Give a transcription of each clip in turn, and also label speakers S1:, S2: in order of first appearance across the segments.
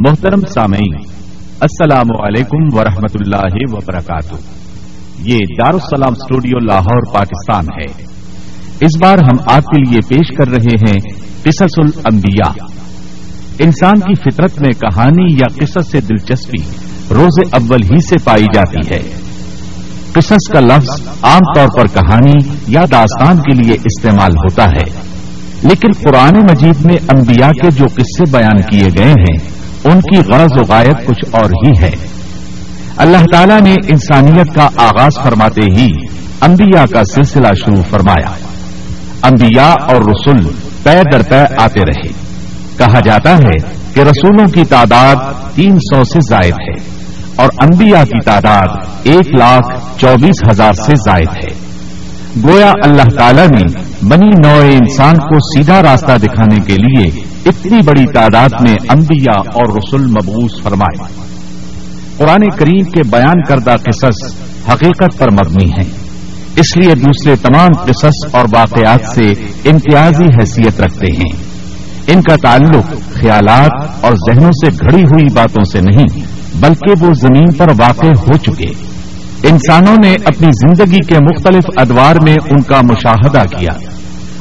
S1: محترم سامعین السلام علیکم ورحمۃ اللہ وبرکاتہ یہ دارالسلام اسٹوڈیو لاہور پاکستان ہے اس بار ہم آپ کے لیے پیش کر رہے ہیں قصص الانبیاء انسان کی فطرت میں کہانی یا قصص سے دلچسپی روز اول ہی سے پائی جاتی ہے قصص کا لفظ عام طور پر کہانی یا داستان کے لیے استعمال ہوتا ہے لیکن پرانے مجید میں انبیاء کے جو قصے بیان کیے گئے ہیں ان کی غرض و غائب کچھ اور ہی ہے اللہ تعالیٰ نے انسانیت کا آغاز فرماتے ہی انبیاء کا سلسلہ شروع فرمایا انبیاء اور رسول پے در پے آتے رہے کہا جاتا ہے کہ رسولوں کی تعداد تین سو سے زائد ہے اور انبیاء کی تعداد ایک لاکھ چوبیس ہزار سے زائد ہے گویا اللہ تعالیٰ نے بنی نوئے انسان کو سیدھا راستہ دکھانے کے لیے اتنی بڑی تعداد میں انبیاء اور رسول مبوس فرمائے قرآن کریم کے بیان کردہ قصص حقیقت پر مبنی ہیں اس لیے دوسرے تمام قصص اور واقعات سے امتیازی حیثیت رکھتے ہیں ان کا تعلق خیالات اور ذہنوں سے گھڑی ہوئی باتوں سے نہیں بلکہ وہ زمین پر واقع ہو چکے انسانوں نے اپنی زندگی کے مختلف ادوار میں ان کا مشاہدہ کیا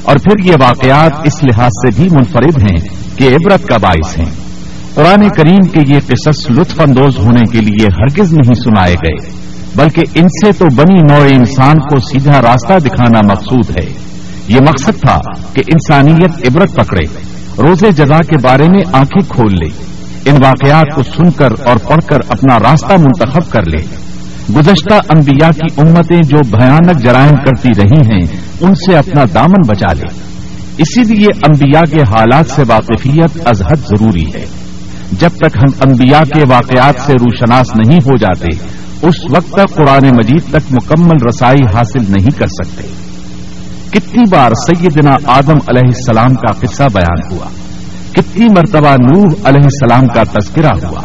S1: اور پھر یہ واقعات اس لحاظ سے بھی منفرد ہیں کہ عبرت کا باعث ہیں قرآن کریم کے یہ قصص لطف اندوز ہونے کے لیے ہرگز نہیں سنائے گئے بلکہ ان سے تو بنی نوع انسان کو سیدھا راستہ دکھانا مقصود ہے یہ مقصد تھا کہ انسانیت عبرت پکڑے روزے جزا کے بارے میں آنکھیں کھول لے ان واقعات کو سن کر اور پڑھ کر اپنا راستہ منتخب کر لے گزشتہ انبیاء کی امتیں جو بھیانک جرائم کرتی رہی ہیں ان سے اپنا دامن بچا لے اسی لیے انبیاء کے حالات سے واقفیت از حد ضروری ہے جب تک ہم انبیاء کے واقعات سے روشناس نہیں ہو جاتے اس وقت تک قرآن مجید تک مکمل رسائی حاصل نہیں کر سکتے کتنی بار سیدنا آدم علیہ السلام کا قصہ بیان ہوا کتنی مرتبہ نوح علیہ السلام کا تذکرہ ہوا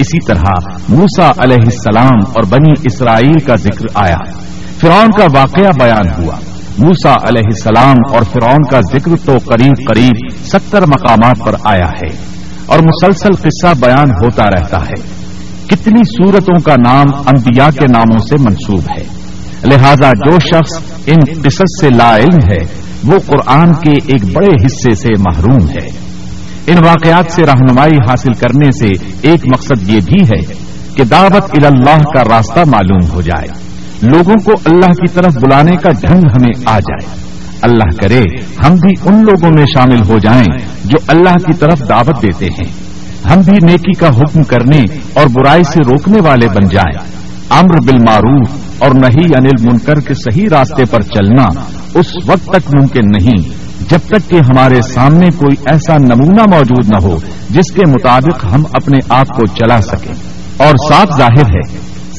S1: اسی طرح موسا علیہ السلام اور بنی اسرائیل کا ذکر آیا فرعون کا واقعہ بیان ہوا موسا علیہ السلام اور فرعون کا ذکر تو قریب قریب ستر مقامات پر آیا ہے اور مسلسل قصہ بیان ہوتا رہتا ہے کتنی صورتوں کا نام انبیاء کے ناموں سے منسوب ہے لہذا جو شخص ان قصص سے لا علم ہے وہ قرآن کے ایک بڑے حصے سے محروم ہے ان واقعات سے رہنمائی حاصل کرنے سے ایک مقصد یہ بھی ہے کہ دعوت اللہ کا راستہ معلوم ہو جائے لوگوں کو اللہ کی طرف بلانے کا ڈھنگ ہمیں آ جائے اللہ کرے ہم بھی ان لوگوں میں شامل ہو جائیں جو اللہ کی طرف دعوت دیتے ہیں ہم بھی نیکی کا حکم کرنے اور برائی سے روکنے والے بن جائیں امر بالمعروف اور نہیں انل منکر کے صحیح راستے پر چلنا اس وقت تک ممکن نہیں جب تک کہ ہمارے سامنے کوئی ایسا نمونہ موجود نہ ہو جس کے مطابق ہم اپنے آپ کو چلا سکیں اور صاف ظاہر ہے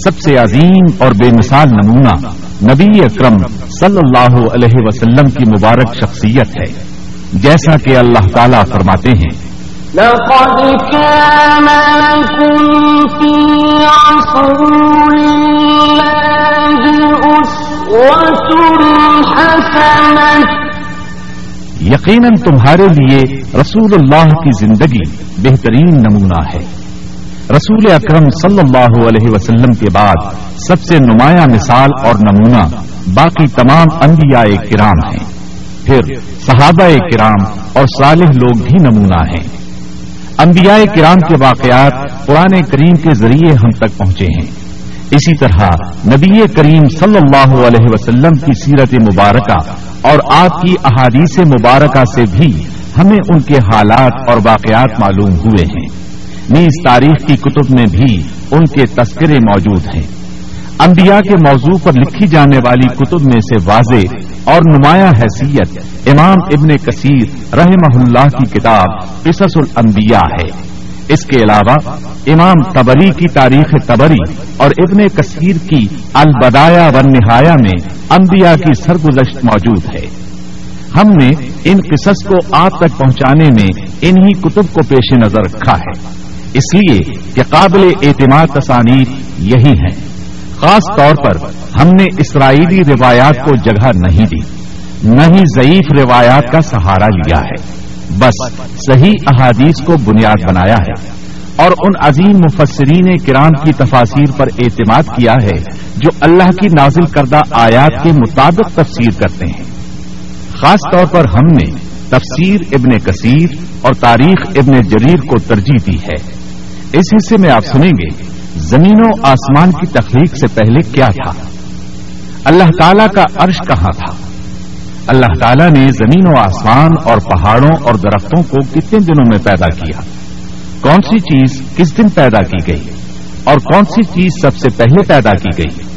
S1: سب سے عظیم اور بے مثال نمونہ نبی اکرم صلی اللہ علیہ وسلم کی مبارک شخصیت ہے جیسا کہ اللہ تعالیٰ فرماتے ہیں لقد كان لكم في الله أسوة حسنة یقیناً تمہارے لیے رسول اللہ کی زندگی بہترین نمونہ ہے رسول اکرم صلی اللہ علیہ وسلم کے بعد سب سے نمایاں مثال اور نمونہ باقی تمام انبیاء کرام ہیں پھر صحابہ کرام اور صالح لوگ بھی نمونہ ہیں انبیاء کرام کے واقعات پرانے کریم کے ذریعے ہم تک پہنچے ہیں اسی طرح نبی کریم صلی اللہ علیہ وسلم کی سیرت مبارکہ اور آپ کی احادیث مبارکہ سے بھی ہمیں ان کے حالات اور واقعات معلوم ہوئے ہیں نیز تاریخ کی کتب میں بھی ان کے تذکرے موجود ہیں انبیاء کے موضوع پر لکھی جانے والی کتب میں سے واضح اور نمایاں حیثیت امام ابن کثیر رحمہ اللہ کی کتاب قصص الانبیاء ہے اس کے علاوہ امام تبری کی تاریخ تبری اور ابن کثیر کی البدایا و نہایا میں انبیاء کی سرگزشت موجود ہے ہم نے ان قصص کو آپ تک پہنچانے میں انہی کتب کو پیش نظر رکھا ہے اس لیے کہ قابل اعتماد تصانی یہی ہیں خاص طور پر ہم نے اسرائیلی روایات کو جگہ نہیں دی نہ ہی ضعیف روایات کا سہارا لیا ہے بس صحیح احادیث کو بنیاد بنایا ہے اور ان عظیم مفسرین کرام کی تفاصیر پر اعتماد کیا ہے جو اللہ کی نازل کردہ آیات کے مطابق تفسیر کرتے ہیں خاص طور پر ہم نے تفسیر ابن کثیر اور تاریخ ابن جریر کو ترجیح دی ہے اس حصے میں آپ سنیں گے زمین و آسمان کی تخلیق سے پہلے کیا تھا اللہ تعالی کا عرش کہاں تھا اللہ تعالیٰ نے زمین و آسمان اور پہاڑوں اور درختوں کو کتنے دنوں میں پیدا کیا کون سی چیز کس دن پیدا کی گئی اور کون سی چیز سب سے پہلے پیدا کی گئی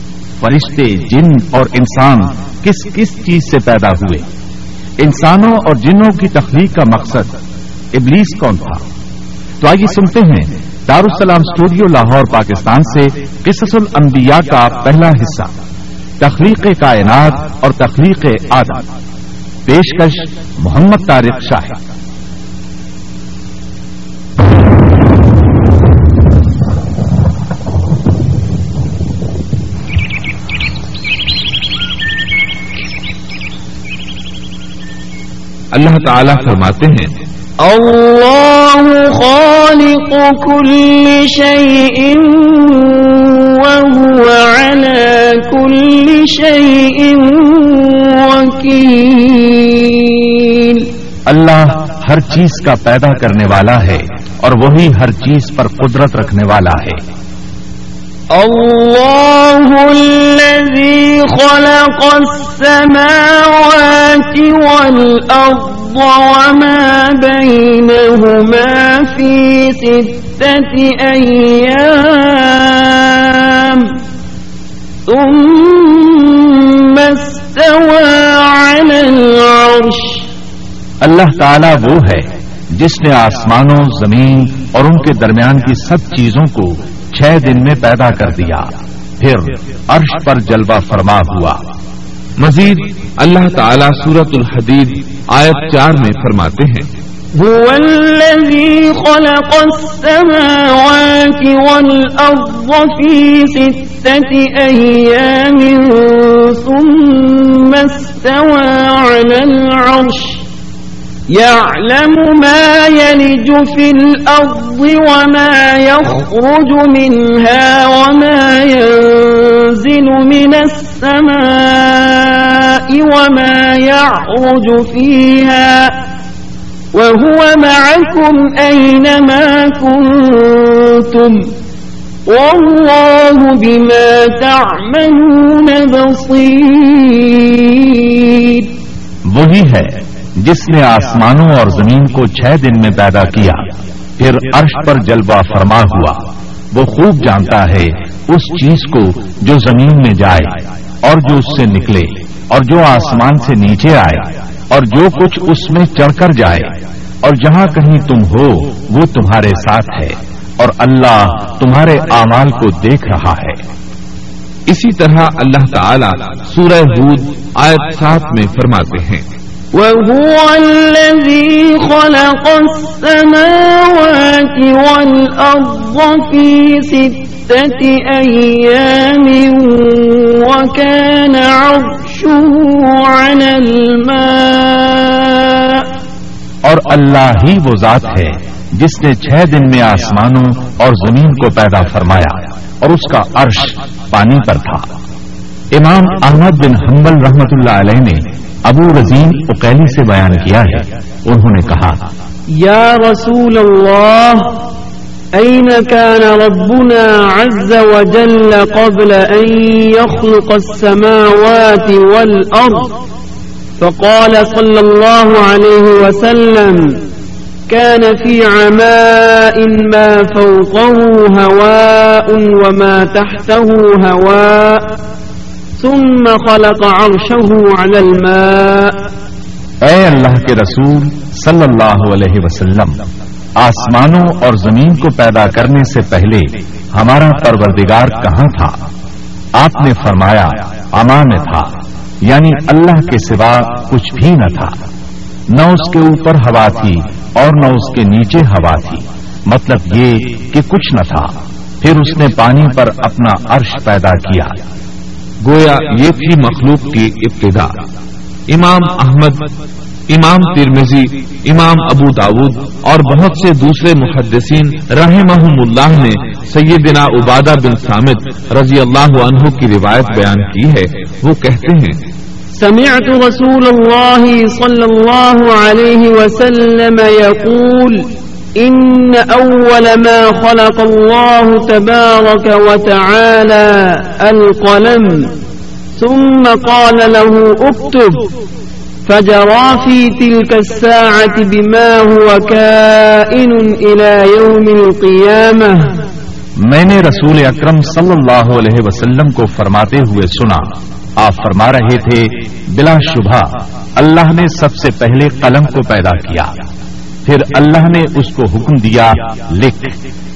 S1: فرشتے جن اور انسان کس کس چیز سے پیدا ہوئے انسانوں اور جنوں کی تخلیق کا مقصد ابلیس کون تھا تو آئیے سنتے ہیں دارالسلام اسٹوڈیو لاہور پاکستان سے قصص الانبیاء کا پہلا حصہ تخلیق کائنات اور تخلیق آدم پیشکش محمد طارق شاہ اللہ تعالی فرماتے ہیں الله خالق كل شيء وهو على كل شيء وكيل اللہ ہر چیز کا پیدا کرنے والا ہے اور وہی ہر چیز پر قدرت رکھنے والا ہے الله الذي خلق السماوات والأرض وما بينهما في ستة أيام ثم استوى على العرش اللہ تعالیٰ وہ ہے جس نے آسمانوں زمین اور ان کے درمیان کی سب چیزوں کو چھ دن میں پیدا کر دیا پھر عرش پر جلوہ فرما ہوا مزید اللہ تعالی سورت الحدید آیت چار میں فرماتے ہیں وما يخرج منها وما ينزل من السماء وما يعرج فيها وهو معكم أينما كنتم والله بما تعملون بصير وہی ہے جس نے آسمانوں اور زمین کو چھ دن میں پیدا کیا پھر عرش پر جلوہ فرما ہوا وہ خوب جانتا ہے اس چیز کو جو زمین میں جائے اور جو اس سے نکلے اور جو آسمان سے نیچے آئے اور جو کچھ اس میں چڑھ کر جائے اور جہاں کہیں تم ہو وہ تمہارے ساتھ ہے اور اللہ تمہارے اعمال کو دیکھ رہا ہے اسی طرح اللہ تعالی سورہ ہود آئے ساتھ میں فرماتے ہیں اور اللہ ہی وہ ذات ہے جس نے چھ دن میں آسمانوں اور زمین کو پیدا فرمایا اور اس کا عرش پانی پر تھا امام احمد بن حنبل رحمت اللہ علیہ نے ابو رضیم اکیلی سے بیان کیا ہے انہوں نے کہا یا رسول اللہ اين كان ربنا عز وجل قبل ان يخلق السماوات والارض فقال صلى الله عليه وسلم كان في عماء ما فوقه هواء وما تحته هواء الماء اے اللہ کے رسول صلی اللہ علیہ وسلم آسمانوں اور زمین کو پیدا کرنے سے پہلے ہمارا پروردگار کہاں تھا آپ نے فرمایا امان تھا یعنی اللہ کے سوا کچھ بھی نہ تھا نہ اس کے اوپر ہوا تھی اور نہ اس کے نیچے ہوا تھی مطلب یہ کہ کچھ نہ تھا پھر اس نے پانی پر اپنا عرش پیدا کیا گویا یہ تھی مخلوق کی ابتدا امام احمد امام ترمزی امام ابو داود اور بہت سے دوسرے محدثین رحمہم اللہ نے سیدنا عبادہ بن سامد رضی اللہ عنہ کی روایت بیان کی ہے وہ کہتے ہیں سمعت رسول اللہ اللہ صلی علیہ وسلم إن أول ما خلق الله تبارك وتعالى القلم ثم قال له اكتب فجرى في تلك الساعة بما هو كائن إلى يوم القيامة میں نے رسول اکرم صلی اللہ علیہ وسلم کو فرماتے ہوئے سنا آپ فرما رہے تھے بلا شبہ اللہ نے سب سے پہلے قلم کو پیدا کیا پھر اللہ نے اس کو حکم دیا لکھ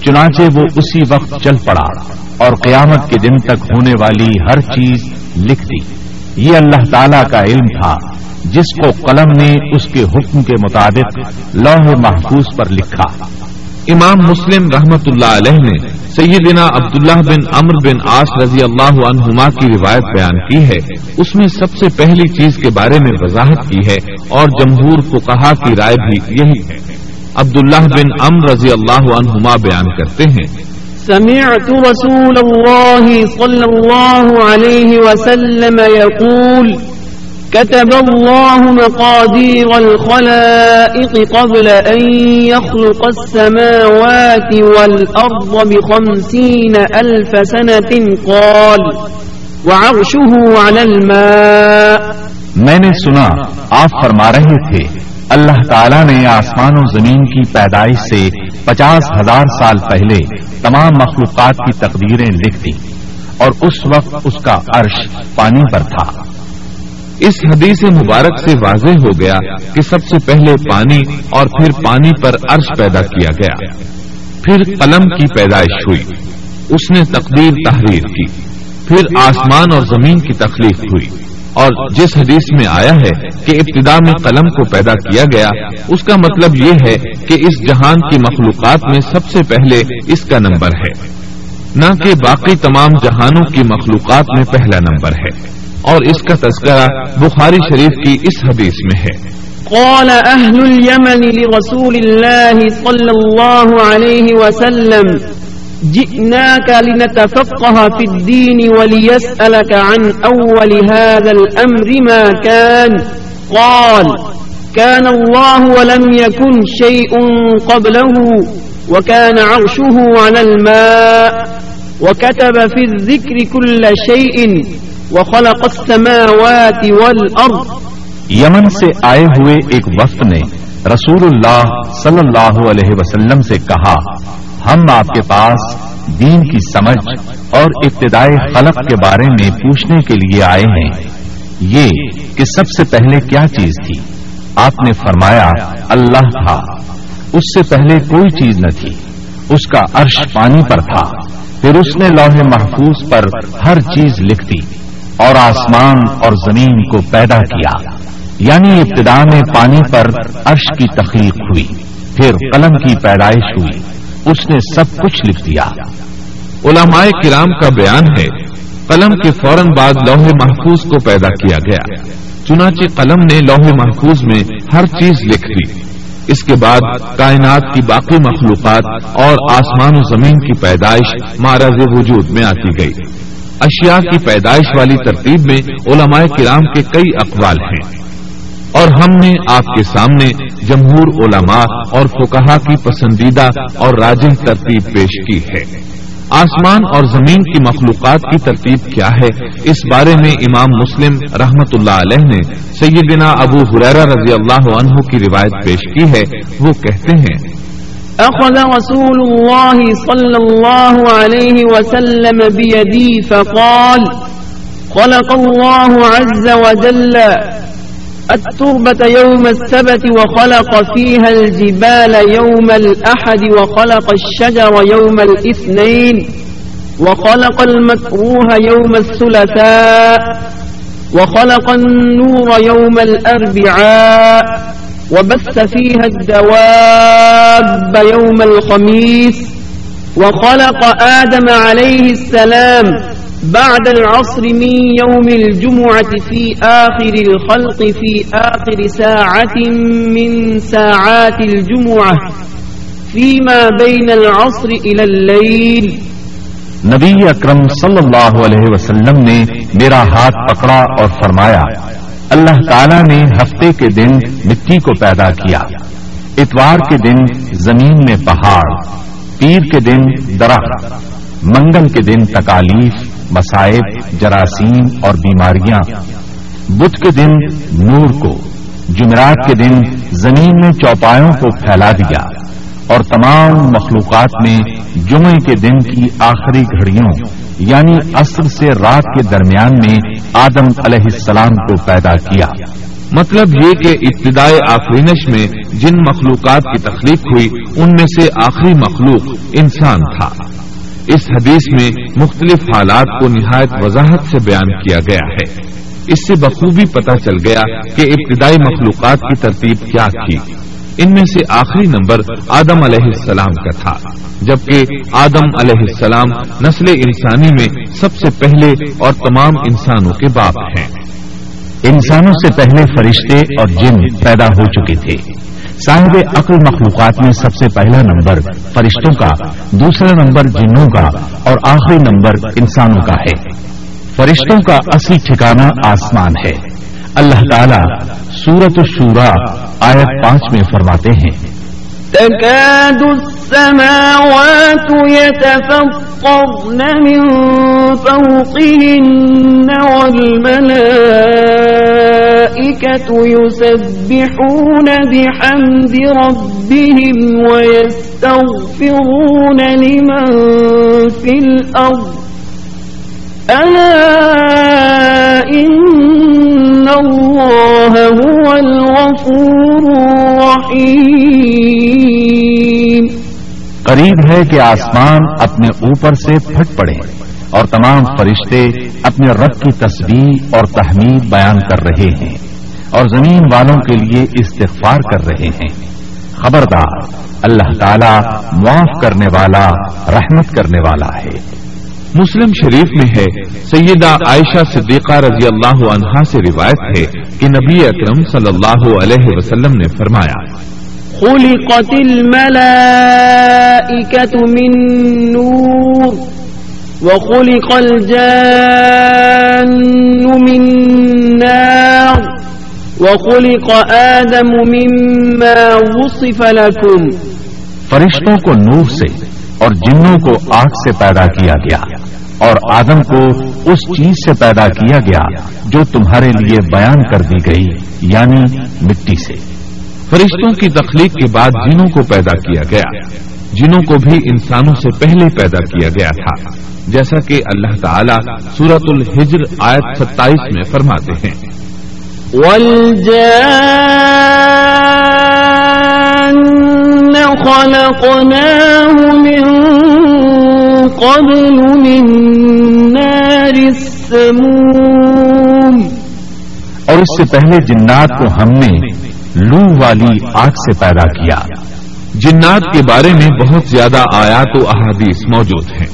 S1: چنانچہ وہ اسی وقت چل پڑا اور قیامت کے دن تک ہونے والی ہر چیز لکھ دی یہ اللہ تعالی کا علم تھا جس کو قلم نے اس کے حکم کے مطابق لوہ محفوظ پر لکھا امام مسلم رحمت اللہ علیہ نے سیدنا عبداللہ بن امر بن آس رضی اللہ عنہما کی روایت بیان کی ہے اس میں سب سے پہلی چیز کے بارے میں وضاحت کی ہے اور جمہور کو کہا کی رائے بھی یہی ہے عبداللہ بن امر رضی اللہ عنہما بیان کرتے ہیں سمعت رسول اللہ اللہ صلی علیہ وسلم كتب الله مقادير الخلائق قبل أن يخلق السماوات والأرض بخمسين ألف سنة قال وعرشه على الماء میں نے سنا آپ فرما رہے تھے اللہ تعالیٰ نے آسمان و زمین کی پیدائش سے پچاس ہزار سال پہلے تمام مخلوقات کی تقدیریں لکھ دی اور اس وقت اس کا عرش پانی پر تھا اس حدیث مبارک سے واضح ہو گیا کہ سب سے پہلے پانی اور پھر پانی پر عرش پیدا کیا گیا پھر قلم کی پیدائش ہوئی اس نے تقدیر تحریر کی پھر آسمان اور زمین کی تخلیق ہوئی اور جس حدیث میں آیا ہے کہ ابتدا میں قلم کو پیدا کیا گیا اس کا مطلب یہ ہے کہ اس جہان کی مخلوقات میں سب سے پہلے اس کا نمبر ہے نہ کہ باقی تمام جہانوں کی مخلوقات میں پہلا نمبر ہے اور اس کا تذکرہ بخاری شریف کی اس حدیث میں ہے قال اہل اليمن لرسول اللہ صلی اللہ علیہ وسلم جئناك لنتفقه في الدين وليسألك عن أول هذا الأمر ما كان قال كان الله ولم يكن شيء قبله وكان عرشه على الماء وكتب في الذكر كل شيء یمن سے آئے ہوئے ایک وفد نے رسول اللہ صلی اللہ علیہ وسلم سے کہا ہم آپ کے پاس دین کی سمجھ اور ابتدائی خلق کے بارے میں پوچھنے کے لیے آئے ہیں یہ کہ سب سے پہلے کیا چیز تھی آپ نے فرمایا اللہ تھا اس سے پہلے کوئی چیز نہ تھی اس کا عرش پانی پر تھا پھر اس نے لوہے محفوظ پر ہر چیز لکھ دی اور آسمان اور زمین کو پیدا کیا یعنی ابتدا میں پانی پر عرش کی تخلیق ہوئی پھر قلم کی پیدائش ہوئی اس نے سب کچھ لکھ دیا علماء کرام کا بیان ہے قلم کے فوراً بعد لوہ محفوظ کو پیدا کیا گیا چنانچہ قلم نے لوہ محفوظ میں ہر چیز لکھ دی اس کے بعد کائنات کی باقی مخلوقات اور آسمان و زمین کی پیدائش مہاراج وجود میں آتی گئی اشیاء کی پیدائش والی ترتیب میں علماء کرام کے کئی اقوال ہیں اور ہم نے آپ کے سامنے جمہور علماء اور فکہ کی پسندیدہ اور راجن ترتیب پیش کی ہے آسمان اور زمین کی مخلوقات کی ترتیب کیا ہے اس بارے میں امام مسلم رحمت اللہ علیہ نے سیدنا ابو حریرہ رضی اللہ عنہ کی روایت پیش کی ہے وہ کہتے ہیں أخذ رسول الله صلى الله عليه وسلم بيدي فقال خلق الله عز وجل التربة يوم السبت وخلق فيها الجبال يوم الأحد وخلق الشجر يوم الاثنين وخلق المكروه يوم الثلثاء وخلق النور يوم الأربعاء وبث فيها الدواب يوم الخميس وخلق آدم عليه السلام بعد العصر من يوم الجمعة في آخر الخلق في آخر ساعة من ساعات الجمعة فيما بين العصر إلى الليل نبی اکرم صلی اللہ علیہ وسلم نے میرا ہاتھ پکڑا اور فرمایا اللہ تعالیٰ نے ہفتے کے دن مٹی کو پیدا کیا اتوار کے دن زمین میں پہاڑ پیر کے دن درخت منگل کے دن تکالیف مسائب جراثیم اور بیماریاں بدھ کے دن نور کو جمعرات کے دن زمین میں چوپایوں کو پھیلا دیا اور تمام مخلوقات نے جمعے کے دن کی آخری گھڑیوں یعنی عصر سے رات کے درمیان میں آدم علیہ السلام کو پیدا کیا مطلب یہ کہ ابتدائی آفرینش میں جن مخلوقات کی تخلیق ہوئی ان میں سے آخری مخلوق انسان تھا اس حدیث میں مختلف حالات کو نہایت وضاحت سے بیان کیا گیا ہے اس سے بخوبی پتہ چل گیا کہ ابتدائی مخلوقات کی ترتیب کیا کی ان میں سے آخری نمبر آدم علیہ السلام کا تھا جبکہ آدم علیہ السلام نسل انسانی میں سب سے پہلے اور تمام انسانوں کے باپ ہیں انسانوں سے پہلے فرشتے اور جن پیدا ہو چکے تھے صاحب عقل مخلوقات میں سب سے پہلا نمبر فرشتوں کا دوسرا نمبر جنوں کا اور آخری نمبر انسانوں کا ہے فرشتوں کا اصل ٹھکانہ آسمان ہے اللہ تعالیٰ سورت الشورا آیت پانچ میں فرماتے ہیں تكاد السماوات يتفطرن من فوقهن والملائكة يسبحون بحمد ربهم ويستغفرون لمن في الأرض ألا إن الله هو الغفور الرحيم قریب ہے کہ آسمان اپنے اوپر سے پھٹ پڑے اور تمام فرشتے اپنے رب کی تصویر اور تحمید بیان کر رہے ہیں اور زمین والوں کے لیے استغفار کر رہے ہیں خبردار اللہ تعالی معاف کرنے والا رحمت کرنے والا ہے مسلم شریف میں ہے سیدہ عائشہ صدیقہ رضی اللہ عنہا سے روایت ہے کہ نبی اکرم صلی اللہ علیہ وسلم نے فرمایا خلقت من من نور وخلق وخلق نار آدم مما وصف لكم فرشتوں کو نور سے اور جنوں کو آگ سے پیدا کیا گیا اور آدم کو اس چیز سے پیدا کیا گیا جو تمہارے لیے بیان کر دی گئی یعنی مٹی سے فرشتوں کی تخلیق کے بعد جنوں کو پیدا کیا گیا جنوں کو بھی انسانوں سے پہلے پیدا کیا گیا تھا جیسا کہ اللہ تعالیٰ سورت الحجر آیت ستائیس میں فرماتے ہیں خلقناه من من قبل نار السموم اور اس سے پہلے جنات کو ہم نے لو والی آگ سے پیدا کیا جنات کے بارے میں بہت زیادہ آیات و احادیث موجود ہیں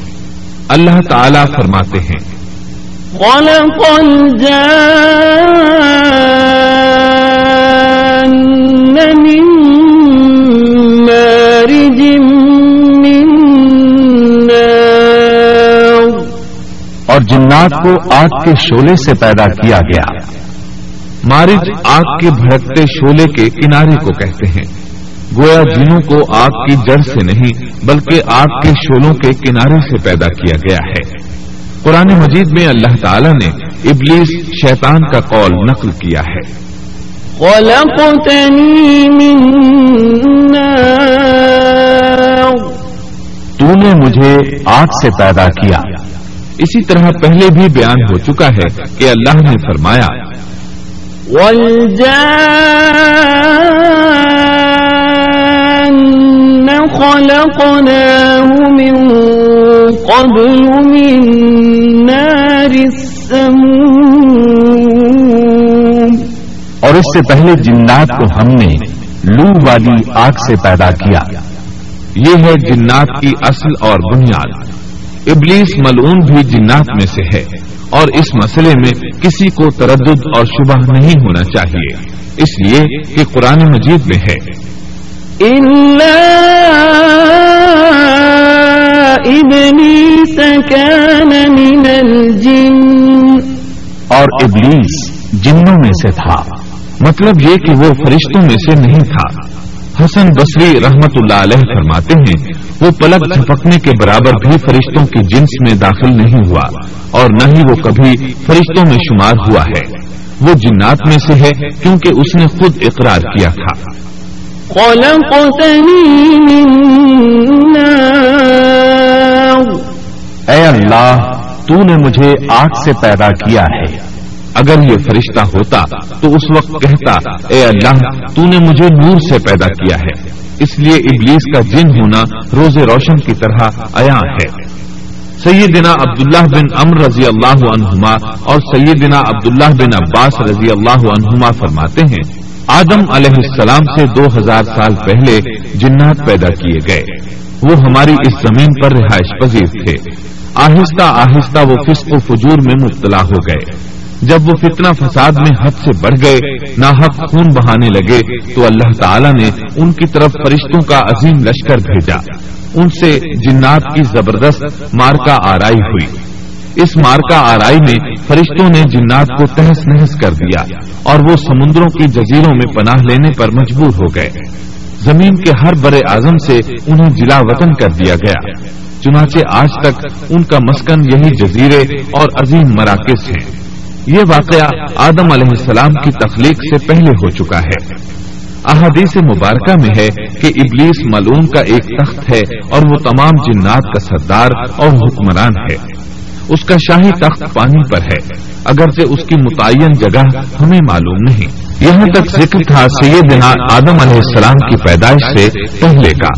S1: اللہ تعالیٰ فرماتے ہیں کون کون من اور جنات کو آگ کے شعلے سے پیدا کیا گیا مارج آگ کے بھڑکتے شولے کے کنارے کو کہتے ہیں گویا جنوں کو آگ کی جڑ سے نہیں بلکہ آگ کے شولوں کے کنارے سے پیدا کیا گیا ہے قرآن مجید میں اللہ تعالیٰ نے ابلیس شیطان کا قول نقل کیا ہے تو نے مجھے آگ سے پیدا کیا اسی طرح پہلے بھی بیان ہو چکا ہے کہ اللہ نے فرمایا اور اس سے پہلے جنات کو ہم نے لو والی آگ سے پیدا کیا یہ ہے جنات کی اصل اور بنیاد ابلیس ملعون بھی جنات میں سے ہے اور اس مسئلے میں کسی کو تردد اور شبہ نہیں ہونا چاہیے اس لیے کہ قرآن مجید میں ہے اور ابلیس جنوں میں سے تھا مطلب یہ کہ وہ فرشتوں میں سے نہیں تھا حسن بصری رحمت اللہ علیہ فرماتے ہیں وہ پلک جھپکنے کے برابر بھی فرشتوں کی جنس میں داخل نہیں ہوا اور نہ ہی وہ کبھی فرشتوں میں شمار ہوا ہے وہ جنات میں سے ہے کیونکہ اس نے خود اقرار کیا تھا اے اللہ تو نے مجھے آگ سے پیدا کیا ہے اگر یہ فرشتہ ہوتا تو اس وقت کہتا اے اللہ تو نے مجھے نور سے پیدا کیا ہے اس لیے ابلیس کا جن ہونا روز روشن کی طرح ایا ہے سیدنا عبداللہ بن امر رضی اللہ عنہما اور سیدنا عبداللہ بن عباس رضی اللہ عنہما فرماتے ہیں آدم علیہ السلام سے دو ہزار سال پہلے جنات پیدا کیے گئے وہ ہماری اس زمین پر رہائش پذیر تھے آہستہ آہستہ وہ فسق و فجور میں مبتلا ہو گئے جب وہ فتنہ فساد میں حد سے بڑھ گئے نہ حق خون بہانے لگے تو اللہ تعالیٰ نے ان کی طرف فرشتوں کا عظیم لشکر بھیجا ان سے جنات کی زبردست مارکا آرائی ہوئی اس مارکا آرائی میں فرشتوں نے جنات کو تہس نہس کر دیا اور وہ سمندروں کی جزیروں میں پناہ لینے پر مجبور ہو گئے زمین کے ہر بڑے اعظم سے انہیں جلا وطن کر دیا گیا چنانچہ آج تک ان کا مسکن یہی جزیرے اور عظیم مراکز ہیں یہ واقعہ آدم علیہ السلام کی تخلیق سے پہلے ہو چکا ہے احادیث مبارکہ میں ہے کہ ابلیس ملوم کا ایک تخت ہے اور وہ تمام جنات کا سردار اور حکمران ہے اس کا شاہی تخت پانی پر ہے اگرچہ اس کی متعین جگہ ہمیں معلوم نہیں یہاں تک ذکر تھا سیدنا آدم علیہ السلام کی پیدائش سے پہلے کا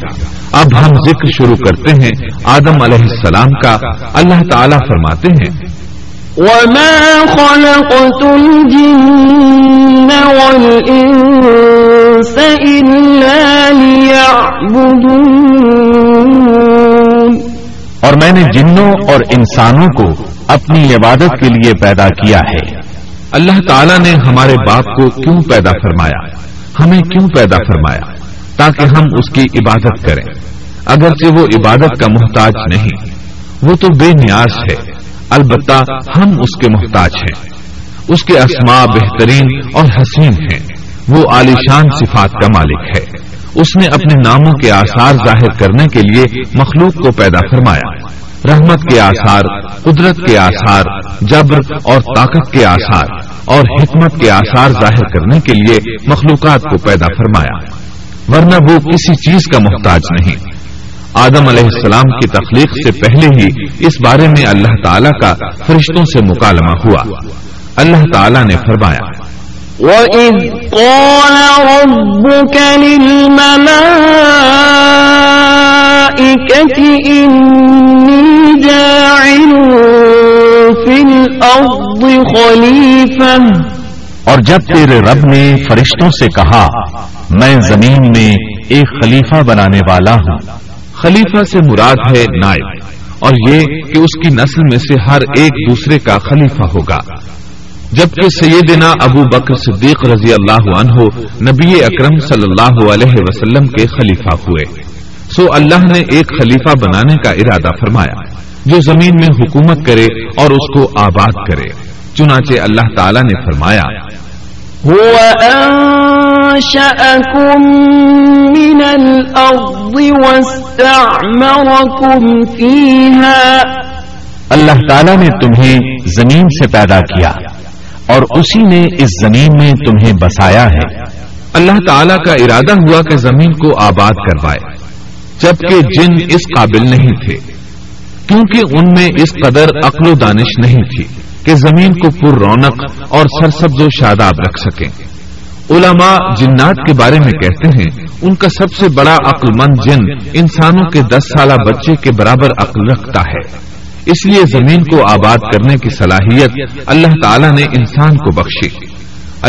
S1: اب ہم ذکر شروع کرتے ہیں آدم علیہ السلام کا اللہ تعالیٰ فرماتے ہیں اور میں نے جنوں اور انسانوں کو اپنی عبادت کے لیے پیدا کیا ہے اللہ تعالیٰ نے ہمارے باپ کو کیوں پیدا فرمایا ہمیں کیوں پیدا فرمایا تاکہ ہم اس کی عبادت کریں اگرچہ وہ عبادت کا محتاج نہیں وہ تو بے نیاز ہے البتہ ہم اس کے محتاج ہیں اس کے اسما بہترین اور حسین ہیں وہ عالیشان صفات کا مالک ہے اس نے اپنے ناموں کے آثار ظاہر کرنے کے لیے مخلوق کو پیدا فرمایا رحمت کے آثار قدرت کے آثار جبر اور طاقت کے آثار اور حکمت کے آثار ظاہر کرنے کے لیے مخلوقات کو پیدا فرمایا ورنہ وہ کسی چیز کا محتاج نہیں آدم علیہ السلام کی تخلیق سے پہلے ہی اس بارے میں اللہ تعالیٰ کا فرشتوں سے مکالمہ ہوا اللہ تعالیٰ نے فرمایا اور جب تیرے رب نے فرشتوں سے کہا میں زمین میں ایک خلیفہ بنانے والا ہوں خلیفہ سے مراد ہے نائب اور یہ کہ اس کی نسل میں سے ہر ایک دوسرے کا خلیفہ ہوگا جبکہ سیدنا ابو بکر صدیق رضی اللہ عنہ نبی اکرم صلی اللہ علیہ وسلم کے خلیفہ ہوئے سو اللہ نے ایک خلیفہ بنانے کا ارادہ فرمایا جو زمین میں حکومت کرے اور اس کو آباد کرے چنانچہ اللہ تعالی نے فرمایا اللہ تعالیٰ نے تمہیں زمین سے پیدا کیا اور اسی نے اس زمین میں تمہیں بسایا ہے اللہ تعالیٰ کا ارادہ ہوا کہ زمین کو آباد کروائے جبکہ جن اس قابل نہیں تھے کیونکہ ان میں اس قدر عقل و دانش نہیں تھی کہ زمین کو پر رونق اور سرسبز و شاداب رکھ سکیں علماء جنات کے بارے میں کہتے ہیں ان کا سب سے بڑا عقل مند جن انسانوں کے دس سالہ بچے کے برابر عقل رکھتا ہے اس لیے زمین کو آباد کرنے کی صلاحیت اللہ تعالی نے انسان کو بخشی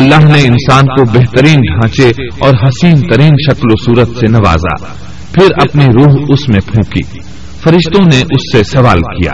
S1: اللہ نے انسان کو بہترین ڈھانچے اور حسین ترین شکل و صورت سے نوازا پھر اپنی روح اس میں پھونکی فرشتوں نے اس سے سوال کیا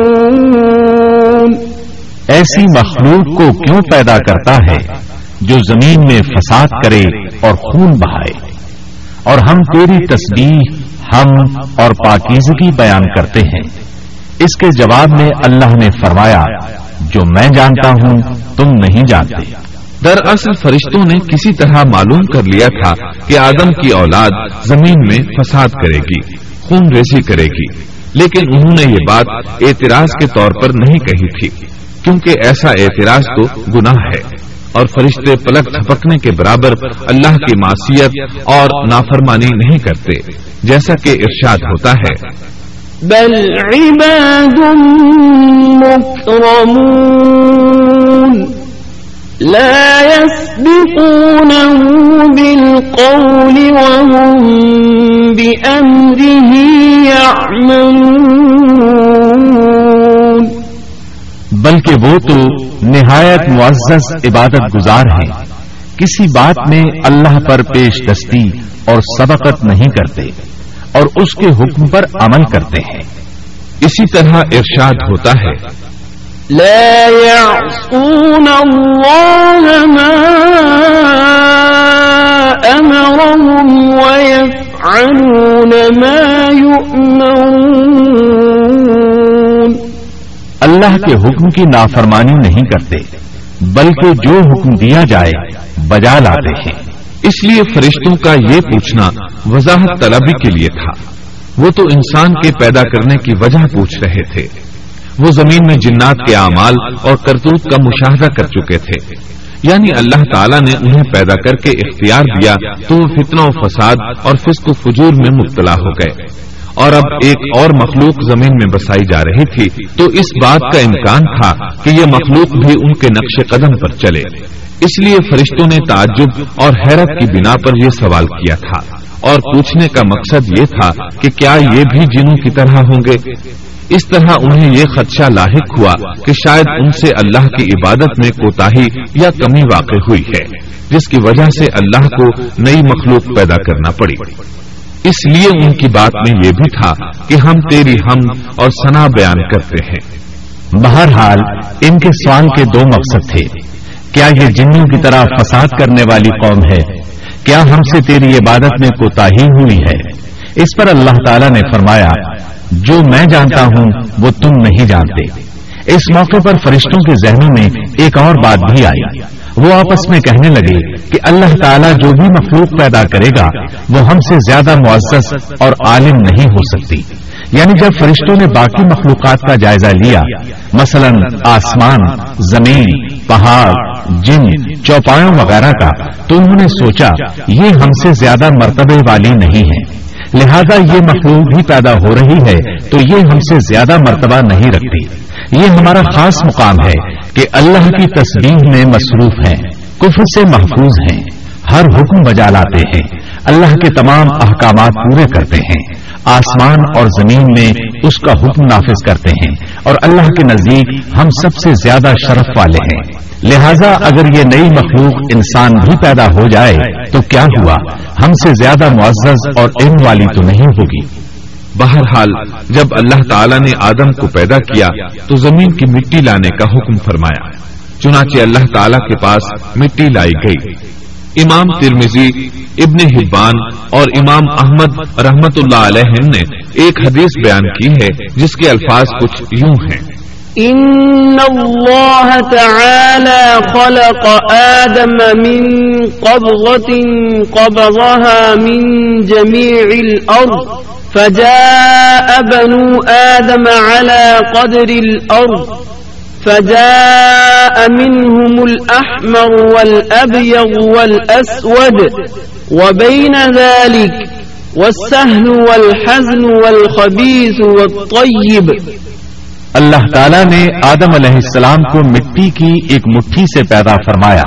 S1: ایسی مخلوق کو کیوں پیدا کرتا ہے جو زمین میں فساد کرے اور خون بہائے اور ہم تیری تسبیح ہم اور پاکیزگی بیان کرتے ہیں اس کے جواب میں اللہ نے فرمایا جو میں جانتا ہوں تم نہیں جانتے در اصل فرشتوں نے کسی طرح معلوم کر لیا تھا کہ آدم کی اولاد زمین میں فساد کرے گی خون ریزی کرے گی لیکن انہوں نے یہ بات اعتراض کے طور پر نہیں کہی تھی کیونکہ ایسا اعتراض تو گناہ ہے اور فرشتے پلک تھپکنے کے برابر اللہ کی معصیت اور نافرمانی نہیں کرتے جیسا کہ ارشاد ہوتا ہے بل عباد لا يسبقونه بالقول وهم بأمره يعملون بلکہ وہ تو نہایت معزز عبادت گزار ہیں کسی بات میں اللہ پر پیش دستی اور سبقت نہیں کرتے اور اس کے حکم پر عمل کرتے ہیں اسی طرح ارشاد ہوتا ہے لا يعصون الله ما ما أمرهم ويفعلون اللہ کے حکم کی نافرمانی نہیں کرتے بلکہ جو حکم دیا جائے بجا لاتے ہیں اس لیے فرشتوں کا یہ پوچھنا وضاحت طلبی کے لیے تھا وہ تو انسان کے پیدا کرنے کی وجہ پوچھ رہے تھے وہ زمین میں جنات کے اعمال اور کرتوت کا مشاہدہ کر چکے تھے یعنی اللہ تعالیٰ نے انہیں پیدا کر کے اختیار دیا تو وہ فتنہ و فساد اور فسق و فجور میں مبتلا ہو گئے اور اب ایک اور مخلوق زمین میں بسائی جا رہی تھی تو اس بات کا امکان تھا کہ یہ مخلوق بھی ان کے نقش قدم پر چلے اس لیے فرشتوں نے تعجب اور حیرت کی بنا پر یہ سوال کیا تھا اور پوچھنے کا مقصد یہ تھا کہ کیا یہ بھی جنوں کی طرح ہوں گے اس طرح انہیں یہ خدشہ لاحق ہوا کہ شاید ان سے اللہ کی عبادت میں کوتاہی یا کمی واقع ہوئی ہے جس کی وجہ سے اللہ کو نئی مخلوق پیدا کرنا پڑی اس لیے ان کی بات میں یہ بھی تھا کہ ہم تیری ہم اور سنا بیان کرتے ہیں بہرحال ان کے سوال کے دو مقصد تھے کیا یہ جنوں کی طرح فساد کرنے والی قوم ہے کیا ہم سے تیری عبادت میں کوتا ہی ہوئی ہے اس پر اللہ تعالیٰ نے فرمایا جو میں جانتا ہوں وہ تم نہیں جانتے اس موقع پر فرشتوں کے ذہنوں میں ایک اور بات بھی آئی وہ آپس میں کہنے لگے کہ اللہ تعالیٰ جو بھی مخلوق پیدا کرے گا وہ ہم سے زیادہ معزز اور عالم نہیں ہو سکتی یعنی جب فرشتوں نے باقی مخلوقات کا جائزہ لیا مثلا آسمان زمین پہاڑ جن چوپاوں وغیرہ کا تو انہوں نے سوچا یہ ہم سے زیادہ مرتبے والی نہیں ہے لہذا یہ مخلوق بھی پیدا ہو رہی ہے تو یہ ہم سے زیادہ مرتبہ نہیں رکھتی یہ ہمارا خاص مقام ہے کہ اللہ کی تصویر میں مصروف ہیں کفر سے محفوظ ہیں ہر حکم بجا لاتے ہیں اللہ کے تمام احکامات پورے کرتے ہیں آسمان اور زمین میں اس کا حکم نافذ کرتے ہیں اور اللہ کے نزدیک ہم سب سے زیادہ شرف والے ہیں لہذا اگر یہ نئی مخلوق انسان بھی پیدا ہو جائے تو کیا ہوا ہم سے زیادہ معزز اور علم والی تو نہیں ہوگی بہرحال جب اللہ تعالیٰ نے آدم کو پیدا کیا تو زمین کی مٹی لانے کا حکم فرمایا چنانچہ اللہ تعالیٰ کے پاس مٹی لائی گئی امام ترمیزی ابن حبان اور امام احمد رحمت اللہ علیہ نے ایک حدیث بیان کی ہے جس کے الفاظ کچھ یوں ہیں ان اللہ تعالی خلق آدم من قبضة قبضها من جميع الارض فجاء بنو آدم على قدر الارض فجاء منهم الأحمر والأبيض والأسود وبين ذلك والسهل والحزن والخبيث والطيب اللہ تعالیٰ نے آدم علیہ السلام کو مٹی کی ایک مٹھی سے پیدا فرمایا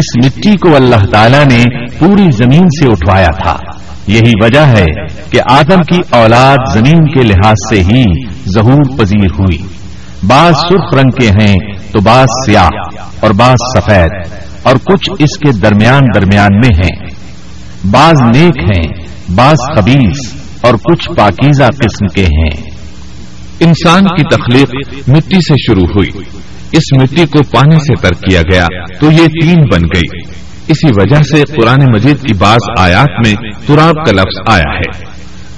S1: اس مٹی کو اللہ تعالیٰ نے پوری زمین سے اٹھوایا تھا یہی وجہ ہے کہ آدم کی اولاد زمین کے لحاظ سے ہی ظہور پذیر ہوئی بعض سرخ رنگ کے ہیں تو بعض سیاہ اور بعض سفید اور کچھ اس کے درمیان درمیان میں ہیں بعض نیک ہیں بعض قبیز اور کچھ پاکیزہ قسم کے ہیں انسان کی تخلیق مٹی سے شروع ہوئی اس مٹی کو پانی سے ترک کیا گیا تو یہ تین بن گئی اسی وجہ سے قرآن مجید کی بعض آیات میں تراب کا لفظ آیا ہے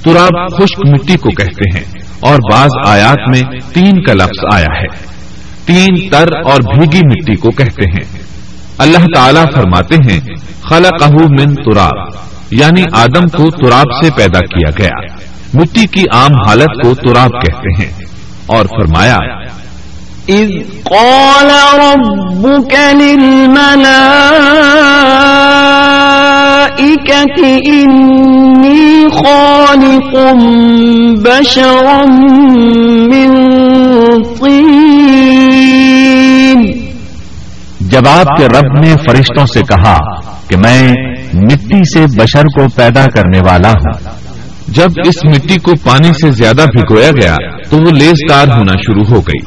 S1: تراب خشک مٹی کو کہتے ہیں اور بعض آیات میں تین کا لفظ آیا ہے تین تر اور بھیگی مٹی کو کہتے ہیں اللہ تعالیٰ فرماتے ہیں خلا من تراب یعنی آدم کو تراب سے پیدا کیا گیا مٹی کی عام حالت کو تراب کہتے ہیں اور فرمایا جب آپ کے رب نے فرشتوں سے کہا کہ میں مٹی سے بشر کو پیدا کرنے والا ہوں جب اس مٹی کو پانی سے زیادہ بھگویا گیا تو وہ لیزدار ہونا شروع ہو گئی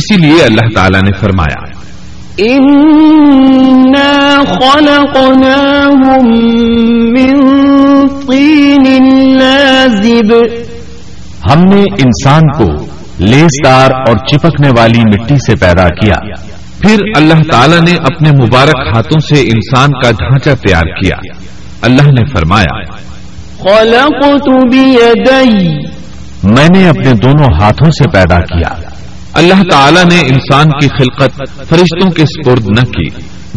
S1: اسی لیے اللہ تعالی نے فرمایا ہم نے انسان کو لیسدار اور چپکنے والی مٹی سے پیدا کیا پھر اللہ تعالی نے اپنے مبارک ہاتھوں سے انسان کا ڈھانچہ تیار کیا اللہ نے فرمایا خلقت میں نے اپنے دونوں ہاتھوں سے پیدا کیا اللہ تعالیٰ نے انسان کی خلقت فرشتوں کے سپرد نہ کی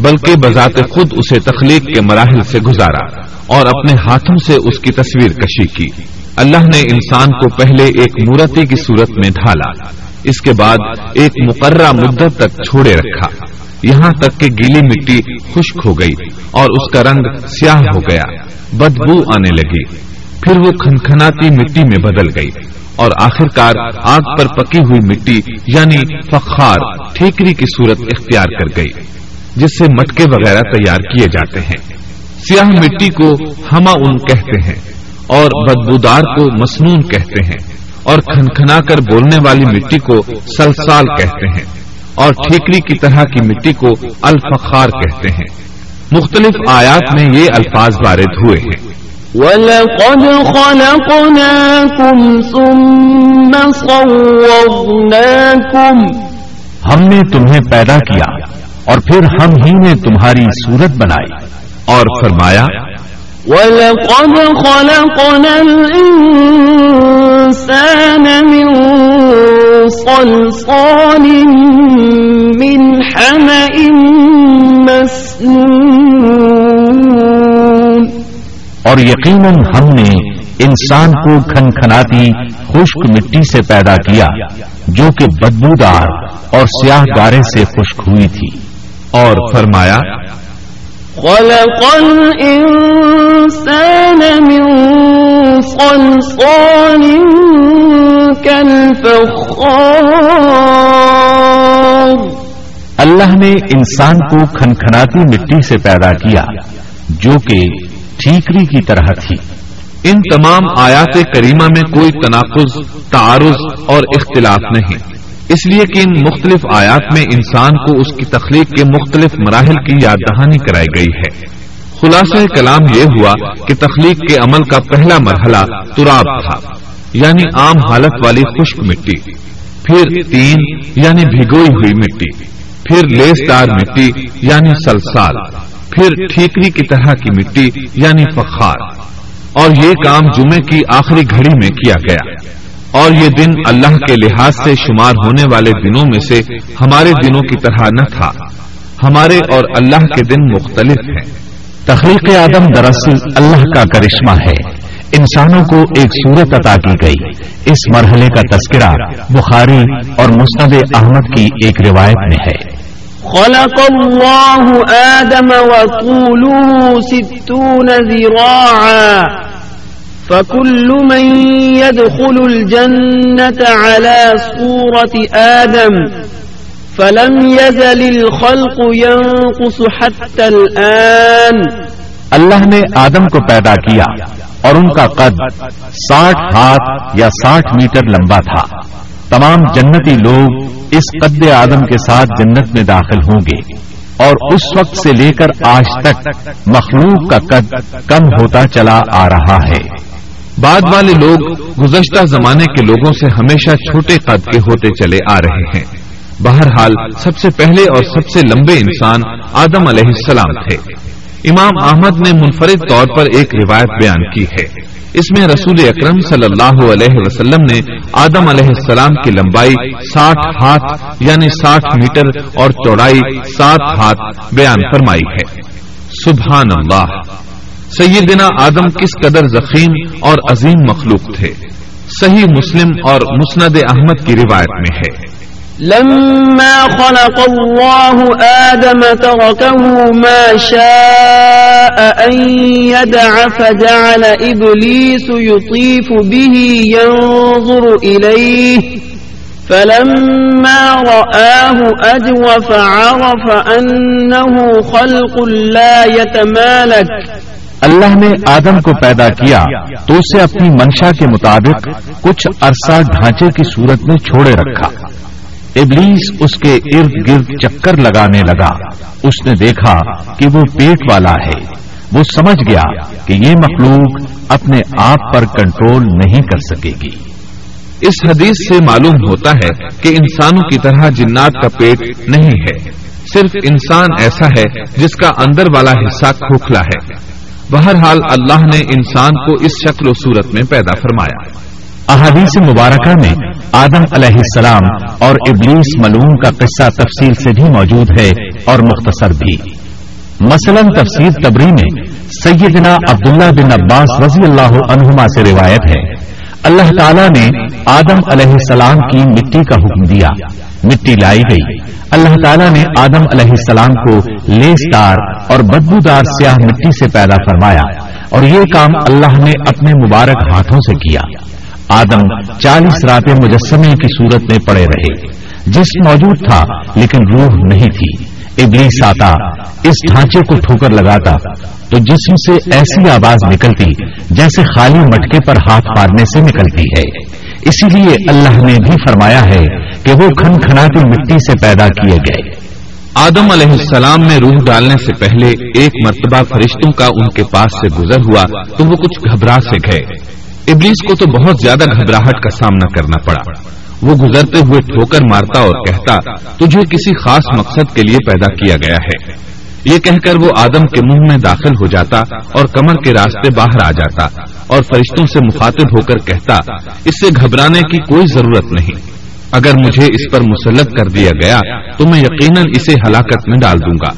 S1: بلکہ بذات خود اسے تخلیق کے مراحل سے گزارا اور اپنے ہاتھوں سے اس کی تصویر کشی کی اللہ نے انسان کو پہلے ایک مورتی کی صورت میں ڈھالا اس کے بعد ایک مقررہ مدت تک چھوڑے رکھا یہاں تک کہ گیلی مٹی خشک ہو گئی اور اس کا رنگ سیاہ ہو گیا بدبو آنے لگی پھر وہ کھنکھناتی مٹی میں بدل گئی اور آخر کار آگ پر پکی ہوئی مٹی یعنی فخار ٹھیکری کی صورت اختیار کر گئی جس سے مٹکے وغیرہ تیار کیے جاتے ہیں سیاہ مٹی کو ہما ان کہتے ہیں اور بدبودار کو مسنون کہتے ہیں اور کھنکھنا کر بولنے والی مٹی کو سلسال کہتے ہیں اور ٹھیکری کی طرح کی مٹی کو الفخار کہتے ہیں مختلف آیات میں یہ الفاظ وارد ہوئے ہیں وَلَقَدْ خَلَقْنَاكُمْ ثُمَّ صَوَّرْنَاكُمْ ہم نے تمہیں پیدا کیا اور پھر ہم ہی نے تمہاری صورت بنائی اور فرمایا مِنْ حَمَئٍ کو اور یقیناً ہم نے انسان کو کھنکھناتی خشک مٹی سے پیدا کیا جو کہ بدبودار اور سیاہ گارے سے خشک ہوئی تھی اور فرمایا اللہ نے انسان کو کھنکھناتی مٹی سے پیدا کیا جو کہ ٹھیکری کی طرح تھی ان تمام آیات کریمہ میں کوئی تناقض تعارض اور اختلاف نہیں اس لیے کہ ان مختلف آیات میں انسان کو اس کی تخلیق کے مختلف مراحل کی یاد دہانی کرائی گئی ہے خلاصہ کلام یہ ہوا کہ تخلیق کے عمل کا پہلا مرحلہ تراب تھا یعنی عام حالت والی خشک مٹی پھر تین یعنی بھگوئی ہوئی مٹی پھر لیس دار مٹی یعنی سلسال پھر ٹھیکری کی طرح کی مٹی یعنی فخار اور یہ کام جمعے کی آخری گھڑی میں کیا گیا اور یہ دن اللہ کے لحاظ سے شمار ہونے والے دنوں میں سے ہمارے دنوں کی طرح نہ تھا ہمارے اور اللہ کے دن مختلف ہیں تخلیق آدم دراصل اللہ کا کرشمہ ہے انسانوں کو ایک صورت عطا کی گئی اس مرحلے کا تذکرہ بخاری اور مصنب احمد کی ایک روایت میں ہے خلق الله آدم آدم وطوله ستون ذراعا فكل من يدخل الجنة على صورة فلم يزل الخلق ينقص حتى الآن اللہ نے آدم کو پیدا کیا اور ان کا قد ساٹھ ہاتھ یا ساٹھ میٹر لمبا تھا تمام جنتی لوگ اس قد آدم کے ساتھ جنت میں داخل ہوں گے اور اس وقت سے لے کر آج تک مخلوق کا قد کم ہوتا چلا آ رہا ہے بعد والے لوگ گزشتہ زمانے کے لوگوں سے ہمیشہ چھوٹے قد کے ہوتے چلے آ رہے ہیں بہرحال سب سے پہلے اور سب سے لمبے انسان آدم علیہ السلام تھے امام احمد نے منفرد طور پر ایک روایت بیان کی ہے اس میں رسول اکرم صلی اللہ علیہ وسلم نے آدم علیہ السلام کی لمبائی ساٹھ ہاتھ یعنی ساٹھ میٹر اور چوڑائی سات ہاتھ بیان فرمائی ہے سبحان اللہ سیدنا آدم کس قدر زخیم اور عظیم مخلوق تھے صحیح مسلم اور مسند احمد کی روایت میں ہے لما خلق الله آدم تركه ما شاء أن يدع فجعل إبليس يطيف به ينظر إليه فلما رآه أجوف عرف أنه خلق لا يتمالك اللہ نے آدم کو پیدا کیا تو اسے اپنی منشا کے مطابق کچھ عرصہ ڈھانچے کی صورت میں چھوڑے رکھا ابلیس اس کے ارد گرد چکر لگانے لگا اس نے دیکھا کہ وہ پیٹ والا ہے وہ سمجھ گیا کہ یہ مخلوق اپنے آپ پر کنٹرول نہیں کر سکے گی اس حدیث سے معلوم ہوتا ہے کہ انسانوں کی طرح جنات کا پیٹ نہیں ہے صرف انسان ایسا ہے جس کا اندر والا حصہ کھوکھلا ہے بہرحال اللہ نے انسان کو اس شکل و صورت میں پیدا فرمایا احادیث مبارکہ میں آدم علیہ السلام اور ابلیس ملوم کا قصہ تفصیل سے بھی موجود ہے اور مختصر بھی مثلا تفسیر تبری میں سیدنا عبداللہ بن عباس رضی اللہ عنہما سے روایت ہے اللہ تعالیٰ نے آدم علیہ السلام کی مٹی کا حکم دیا مٹی لائی گئی اللہ تعالیٰ نے آدم علیہ السلام کو لیس دار اور بدبو دار سیاہ مٹی سے پیدا فرمایا اور یہ کام اللہ نے اپنے مبارک ہاتھوں سے کیا آدم چالیس راتیں مجسمے کی صورت میں پڑے رہے جسم موجود تھا لیکن روح نہیں تھی ابلی ساتا اس ڈھانچے کو ٹھوکر لگاتا تو جسم سے ایسی آواز نکلتی جیسے خالی مٹکے پر ہاتھ مارنے سے نکلتی ہے اسی لیے اللہ نے بھی فرمایا ہے کہ وہ کھن خنکھنا مٹی سے پیدا کیے گئے آدم علیہ السلام میں روح ڈالنے سے پہلے ایک مرتبہ فرشتوں کا ان کے پاس سے گزر ہوا تو وہ کچھ گھبرا سے گئے ابلیس کو تو بہت زیادہ گھبراہٹ کا سامنا کرنا پڑا وہ گزرتے ہوئے ٹھوکر مارتا اور کہتا تجھے کسی خاص مقصد کے لیے پیدا کیا گیا ہے یہ کہہ کر وہ آدم کے منہ میں داخل ہو جاتا اور کمر کے راستے باہر آ جاتا اور فرشتوں سے مخاطب ہو کر کہتا اس سے گھبرانے کی کوئی ضرورت نہیں اگر مجھے اس پر مسلط کر دیا گیا تو میں یقیناً اسے ہلاکت میں ڈال دوں گا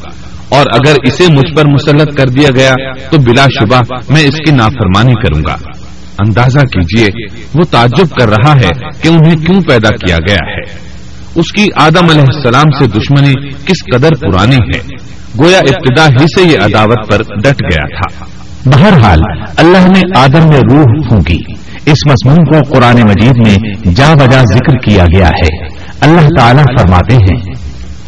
S1: اور اگر اسے مجھ پر مسلط کر دیا گیا تو بلا شبہ میں اس کی نافرمانی کروں گا اندازہ کیجئے وہ تعجب کر رہا ہے کہ انہیں کیوں پیدا کیا گیا ہے اس کی آدم علیہ السلام سے دشمنی کس قدر پرانی ہے گویا ابتدا ہی سے یہ عداوت پر ڈٹ گیا تھا بہرحال اللہ نے آدم میں روح پھونکی اس مضمون کو قرآن مجید میں جا بجا ذکر کیا گیا ہے اللہ تعالیٰ فرماتے ہیں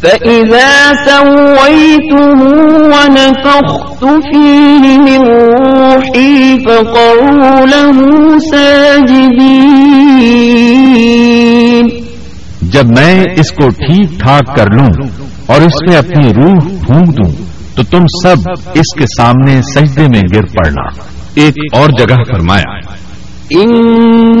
S1: فَإِذَا سَوَّيْتُهُ وَنَفَخْتُ فِيهِ مِنْ رُوحِي فَقَعُوا لَهُ سَاجِدِينَ جب میں اس کو ٹھیک ٹھاک کر لوں اور اس میں اپنی روح پھونک دوں تو تم سب اس کے سامنے سجدے میں گر پڑنا ایک اور جگہ فرمایا كن فيكون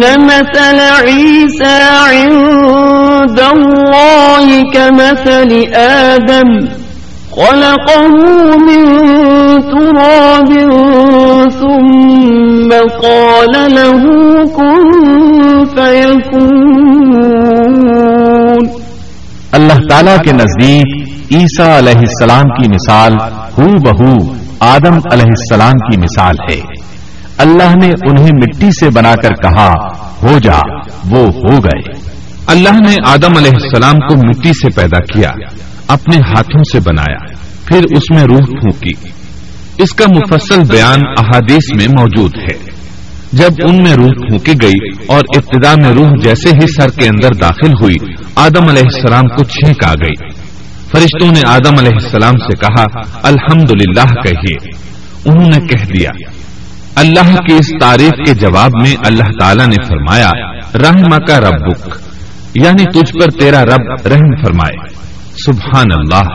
S1: اللہ تعالیٰ کے نزدیک عیسیٰ علیہ السلام کی مثال ہو بہو آدم علیہ السلام کی مثال ہے اللہ نے انہیں مٹی سے بنا کر کہا ہو جا وہ ہو گئے اللہ نے آدم علیہ السلام کو مٹی سے پیدا کیا اپنے ہاتھوں سے بنایا پھر اس میں روح پھونکی اس کا مفصل بیان احادیث میں موجود ہے جب ان میں روح پھونکی گئی اور ابتدا میں روح جیسے ہی سر کے اندر داخل ہوئی آدم علیہ السلام کو چھینک آ گئی فرشتوں نے آدم علیہ السلام سے کہا الحمد للہ کہیے انہوں نے کہہ دیا اللہ کی اس تعریف کے جواب میں اللہ تعالیٰ نے فرمایا رحم کا رب یعنی پر تیرا رب رحم فرمائے سبحان اللہ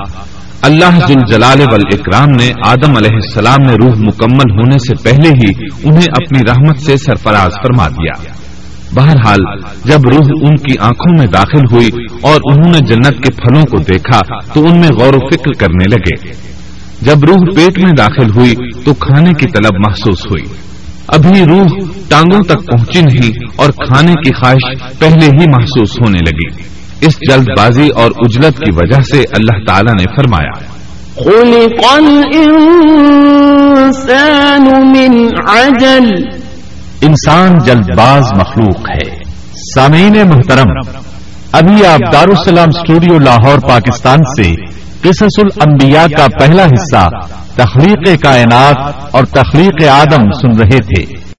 S1: اللہ جلال والاکرام نے آدم علیہ السلام میں روح مکمل ہونے سے پہلے ہی انہیں اپنی رحمت سے سرفراز فرما دیا بہرحال جب روح ان کی آنکھوں میں داخل ہوئی اور انہوں نے جنت کے پھلوں کو دیکھا تو ان میں غور و فکر کرنے لگے جب روح پیٹ میں داخل ہوئی تو کھانے کی طلب محسوس ہوئی ابھی روح ٹانگوں تک پہنچی نہیں اور کھانے کی خواہش پہلے ہی محسوس ہونے لگی اس جلد بازی اور اجلت کی وجہ سے اللہ تعالی نے فرمایا انسان جلد باز مخلوق ہے سامعین محترم ابھی آپ دارالسلام اسٹوڈیو لاہور پاکستان سے قصص الانبیاء کا پہلا حصہ تخلیق کائنات اور تخلیق آدم سن رہے تھے